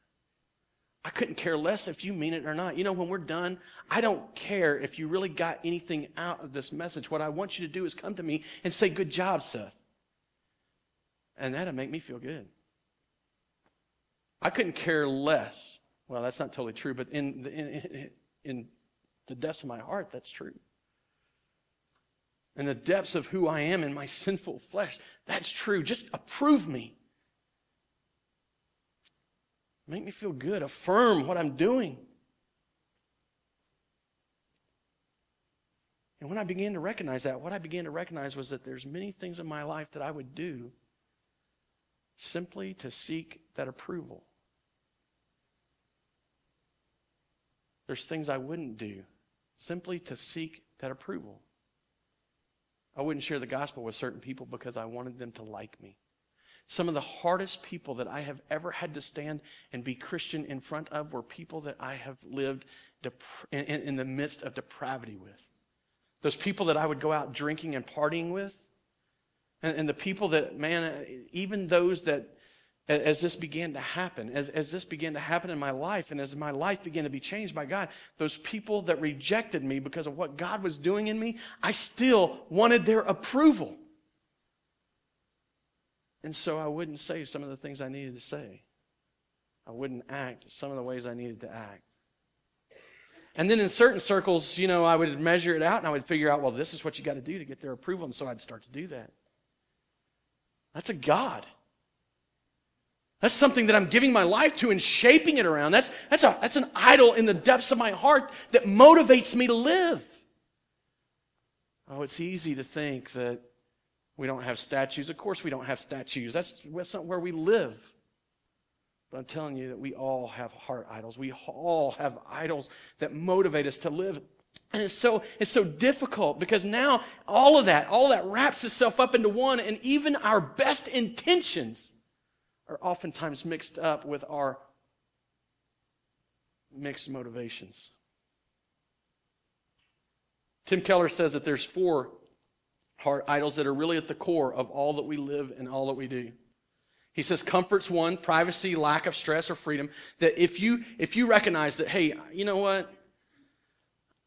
I couldn't care less if you mean it or not. You know, when we're done, I don't care if you really got anything out of this message. What I want you to do is come to me and say, Good job, Seth. And that'll make me feel good. I couldn't care less. Well, that's not totally true, but in the, in, in the depths of my heart, that's true. In the depths of who I am in my *laughs* sinful flesh, that's true. Just approve me. Make me feel good. Affirm what I'm doing. And when I began to recognize that, what I began to recognize was that there's many things in my life that I would do simply to seek that approval. There's things I wouldn't do simply to seek that approval. I wouldn't share the gospel with certain people because I wanted them to like me. Some of the hardest people that I have ever had to stand and be Christian in front of were people that I have lived in, in the midst of depravity with. those people that I would go out drinking and partying with, and, and the people that, man, even those that, as this began to happen, as, as this began to happen in my life, and as my life began to be changed by God, those people that rejected me because of what God was doing in me, I still wanted their approval. And so I wouldn't say some of the things I needed to say. I wouldn't act some of the ways I needed to act. And then in certain circles, you know, I would measure it out and I would figure out, well, this is what you got to do to get their approval. And so I'd start to do that. That's a God. That's something that I'm giving my life to and shaping it around. That's, that's, a, that's an idol in the depths of my heart that motivates me to live. Oh, it's easy to think that we don't have statues. Of course, we don't have statues. That's, that's not where we live. But I'm telling you that we all have heart idols. We all have idols that motivate us to live. And it's so, it's so difficult because now all of that, all of that wraps itself up into one, and even our best intentions are oftentimes mixed up with our mixed motivations. Tim Keller says that there's four heart idols that are really at the core of all that we live and all that we do. He says comfort's one, privacy, lack of stress or freedom. That if you if you recognize that, hey, you know what?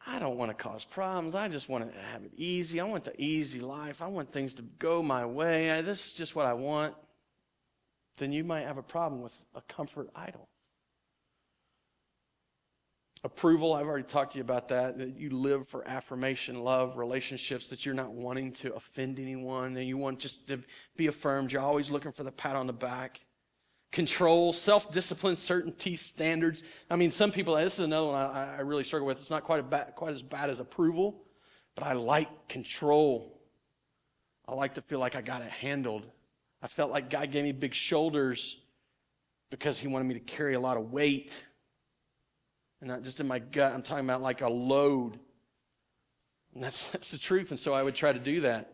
I don't want to cause problems. I just want to have it easy. I want the easy life. I want things to go my way. I, this is just what I want. Then you might have a problem with a comfort idol. Approval, I've already talked to you about that. That you live for affirmation, love, relationships, that you're not wanting to offend anyone, and you want just to be affirmed. You're always looking for the pat on the back. Control, self discipline, certainty, standards. I mean, some people, this is another one I, I really struggle with. It's not quite, quite as bad as approval, but I like control. I like to feel like I got it handled. I felt like God gave me big shoulders because He wanted me to carry a lot of weight. And not just in my gut, I'm talking about like a load. And that's, *laughs* that's the truth. And so I would try to do that.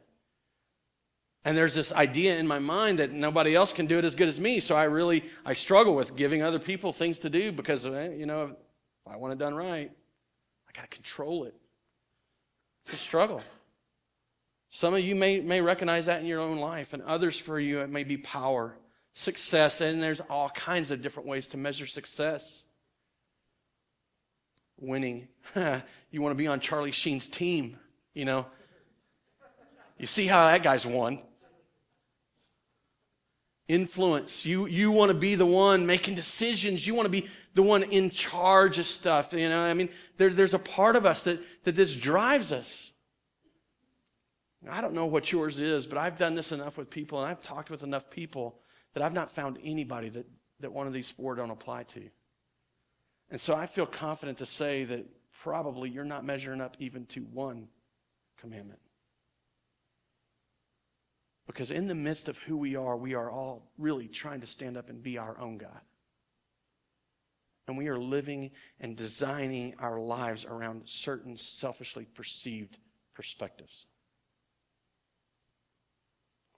And there's this idea in my mind that nobody else can do it as good as me. So I really, I struggle with giving other people things to do because, eh, you know, if I want it done right, I got to control it. It's a struggle. Some of you may, may recognize that in your own life, and others for you, it may be power, success, and there's all kinds of different ways to measure success winning. *laughs* you want to be on Charlie Sheen's team, you know. You see how that guy's won. Influence. You, you want to be the one making decisions. You want to be the one in charge of stuff. You know, I mean, there, there's a part of us that, that this drives us. I don't know what yours is, but I've done this enough with people and I've talked with enough people that I've not found anybody that, that one of these four don't apply to. And so I feel confident to say that probably you're not measuring up even to one commandment. Because in the midst of who we are, we are all really trying to stand up and be our own God. And we are living and designing our lives around certain selfishly perceived perspectives.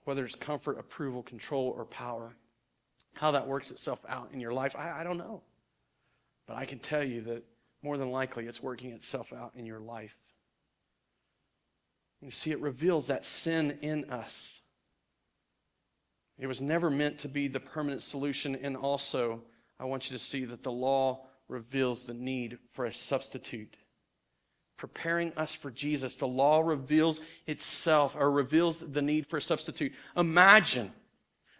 Whether it's comfort, approval, control, or power, how that works itself out in your life, I, I don't know. But I can tell you that more than likely it's working itself out in your life. You see, it reveals that sin in us. It was never meant to be the permanent solution. And also, I want you to see that the law reveals the need for a substitute. Preparing us for Jesus, the law reveals itself or reveals the need for a substitute. Imagine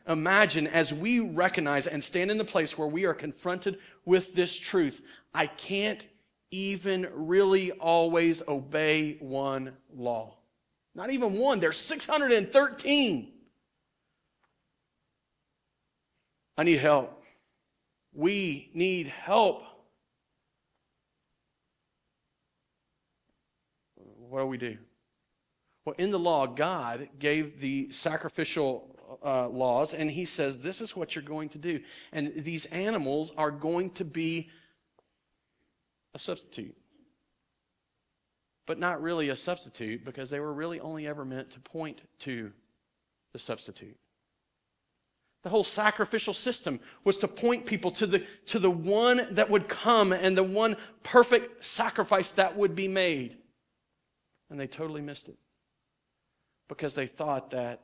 imagine as we recognize and stand in the place where we are confronted with this truth, I can't even really always obey one law. Not even one, there's 613. I need help. We need help. What do we do? Well, in the law, God gave the sacrificial uh, laws, and he says, This is what you're going to do. And these animals are going to be a substitute. But not really a substitute because they were really only ever meant to point to the substitute. The whole sacrificial system was to point people to the, to the one that would come and the one perfect sacrifice that would be made. And they totally missed it because they thought that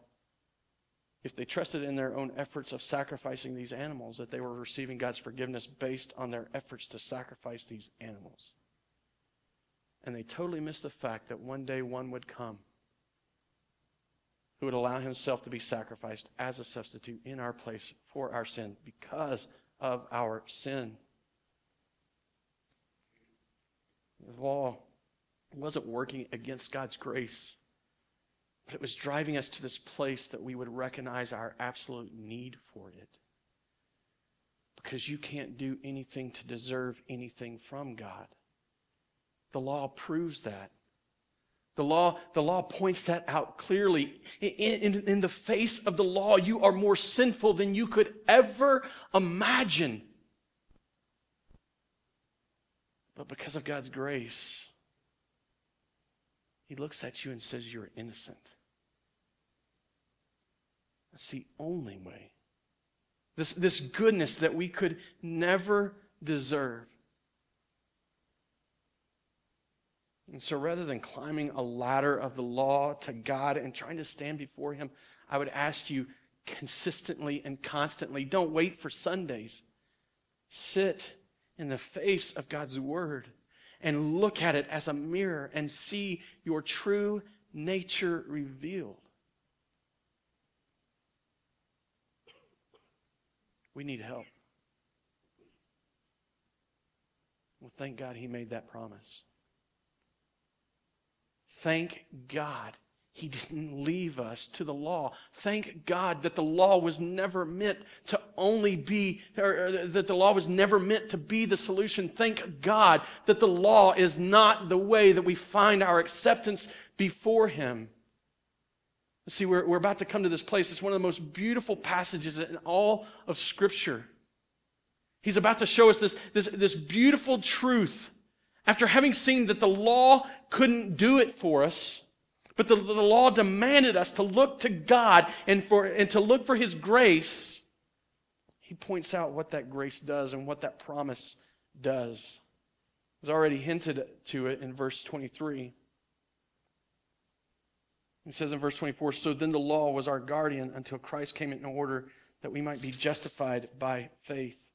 if they trusted in their own efforts of sacrificing these animals, that they were receiving God's forgiveness based on their efforts to sacrifice these animals. And they totally missed the fact that one day one would come who would allow himself to be sacrificed as a substitute in our place for our sin because of our sin. The law wasn't working against God's grace. But it was driving us to this place that we would recognize our absolute need for it. Because you can't do anything to deserve anything from God. The law proves that. The law, the law points that out clearly. In, in, in, the face of the law, you are more sinful than you could ever imagine. But because of God's grace, he looks at you and says, You're innocent. That's the only way. This, this goodness that we could never deserve. And so rather than climbing a ladder of the law to God and trying to stand before Him, I would ask you consistently and constantly don't wait for Sundays. Sit in the face of God's Word and look at it as a mirror and see your true nature revealed. We need help. Well, thank God he made that promise. Thank God he didn't leave us to the law. Thank God that the law was never meant to only be, or that the law was never meant to be the solution. Thank God that the law is not the way that we find our acceptance before Him. See, we're, we're about to come to this place. It's one of the most beautiful passages in all of Scripture. He's about to show us this, this, this beautiful truth. After having seen that the law couldn't do it for us, but the, the law demanded us to look to God and, for, and to look for His grace. He points out what that grace does and what that promise does. He's already hinted to it in verse 23. He says in verse 24, So then the law was our guardian until Christ came in order that we might be justified by faith.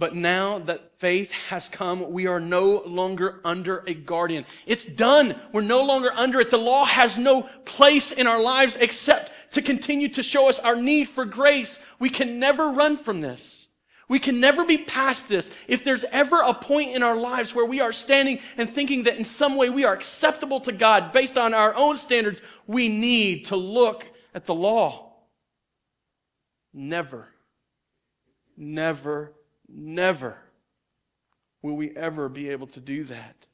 But now that faith has come, we are no longer under a guardian. It's done. We're no longer under it. The law has no place in our lives except to continue to show us our need for grace. We can never run from this. We can never be past this. If there's ever a point in our lives where we are standing and thinking that in some way we are acceptable to God based on our own standards, we need to look at the law. Never, never Never will we ever be able to do that.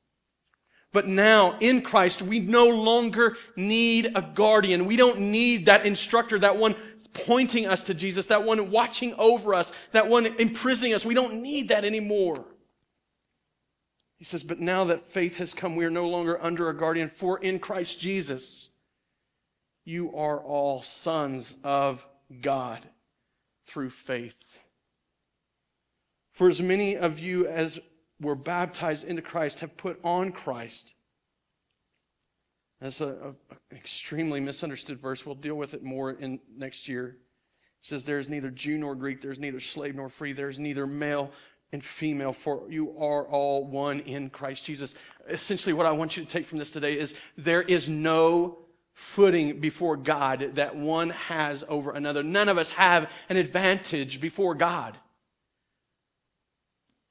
But now in Christ, we no longer need a guardian. We don't need that instructor, that one pointing us to Jesus, that one watching over us, that one imprisoning us. We don't need that anymore. He says, But now that faith has come, we are no longer under a guardian, for in Christ Jesus, you are all sons of God through faith. For as many of you as were baptized into Christ have put on Christ. That's an extremely misunderstood verse. We'll deal with it more in next year. It says, There is neither Jew nor Greek, there is neither slave nor free, there is neither male and female, for you are all one in Christ Jesus. Essentially, what I want you to take from this today is there is no footing before God that one has over another. None of us have an advantage before God.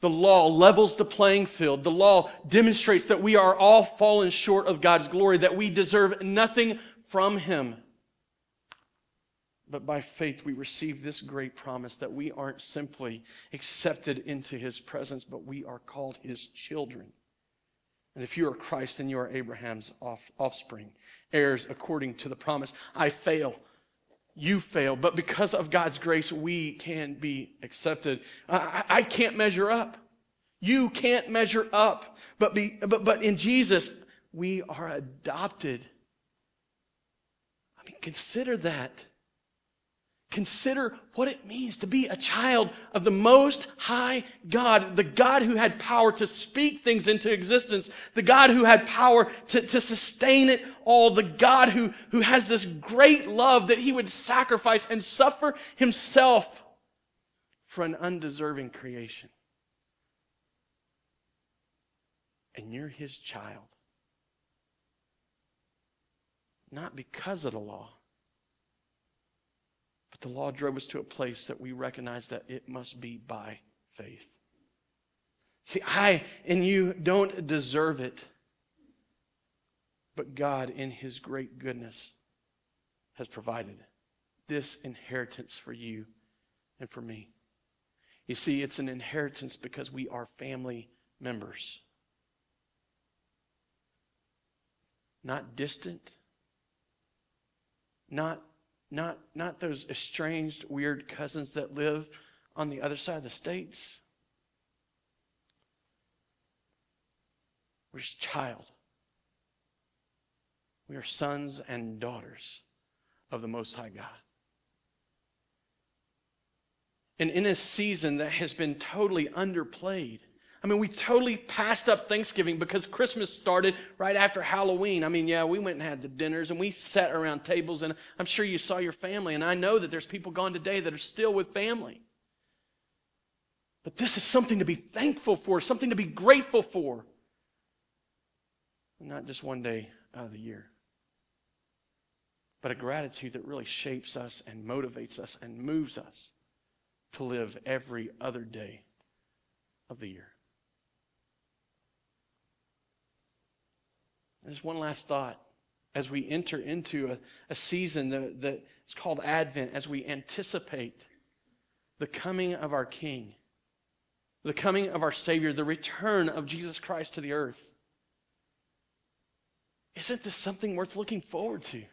The law levels the playing field. The law demonstrates that we are all fallen short of God's glory, that we deserve nothing from Him. But by faith, we receive this great promise that we aren't simply accepted into His presence, but we are called His children. And if you are Christ, then you are Abraham's off, offspring, heirs according to the promise. I fail you fail, but because of God's grace, we can be accepted. I, I can't measure up. You can't measure up. But, be, but, but in Jesus, we are adopted. I mean, consider that. Consider what it means to be a child of the Most High God, the God who had power to speak things into existence, the God who had power to, to sustain it all, the God who, who has this great love that he would sacrifice and suffer himself for an undeserving creation. And you're his child. Not because of the law but the law drove us to a place that we recognize that it must be by faith. See, I and you don't deserve it, but God, in His great goodness, has provided this inheritance for you and for me. You see, it's an inheritance because we are family members. Not distant, not not, not those estranged, weird cousins that live on the other side of the states. We're his child. We are sons and daughters of the Most High God. And in a season that has been totally underplayed, I mean, we totally passed up Thanksgiving because Christmas started right after Halloween. I mean, yeah, we went and had the dinners and we sat around tables, and I'm sure you saw your family. And I know that there's people gone today that are still with family. But this is something to be thankful for, something to be grateful for. Not just one day out of the year, but a gratitude that really shapes us and motivates us and moves us to live every other day of the year. There's one last thought as we enter into a, a season that, that is called Advent, as we anticipate the coming of our King, the coming of our Savior, the return of Jesus Christ to the earth. Isn't this something worth looking forward to?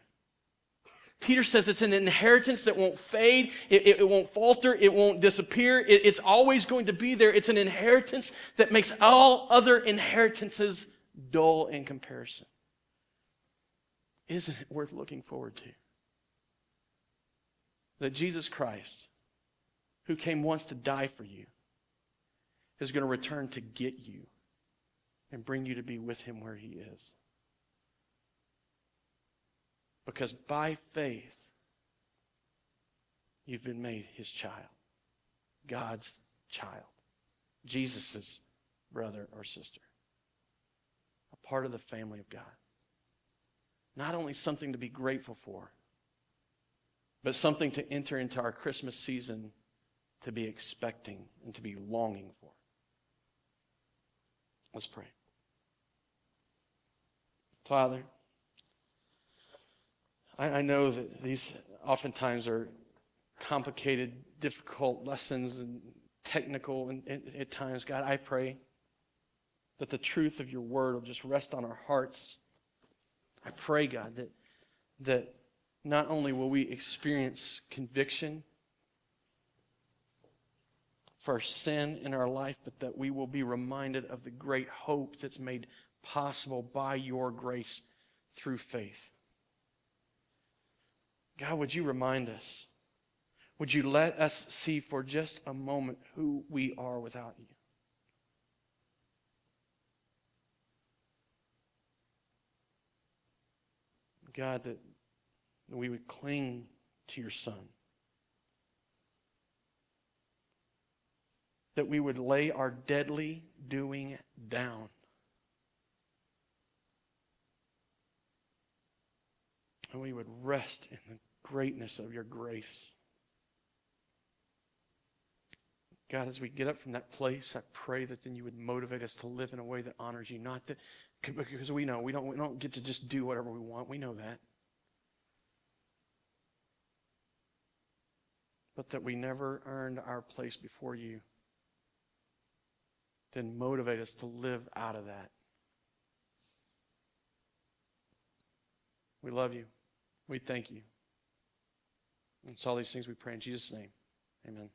Peter says it's an inheritance that won't fade, it, it, it won't falter, it won't disappear, it, it's always going to be there. It's an inheritance that makes all other inheritances dull in comparison. Isn't it worth looking forward to? That Jesus Christ, who came once to die for you, is going to return to get you and bring you to be with him where he is. Because by faith, you've been made his child, God's child, Jesus' brother or sister part of the family of God. Not only something to be grateful for, but something to enter into our Christmas season to be expecting and to be longing for. Let's pray. Father, I, I know that these oftentimes are complicated, difficult lessons and technical and, and at times. God, I pray that the truth of your word will just rest on our hearts. I pray, God, that, that not only will we experience conviction for sin in our life, but that we will be reminded of the great hope that's made possible by your grace through faith. God, would you remind us? Would you let us see for just a moment who we are without you? God, that we would cling to your Son. That we would lay our deadly doing down. And we would rest in the greatness of your grace. God, as we get up from that place, I pray that then you would motivate us to live in a way that honors you, not that because we know we don't, we don't get to just do whatever we want. We know that. But that we never earned our place before you. Then motivate us to live out of that. We love you. We thank you. It's all these things we pray in Jesus' name. Amen.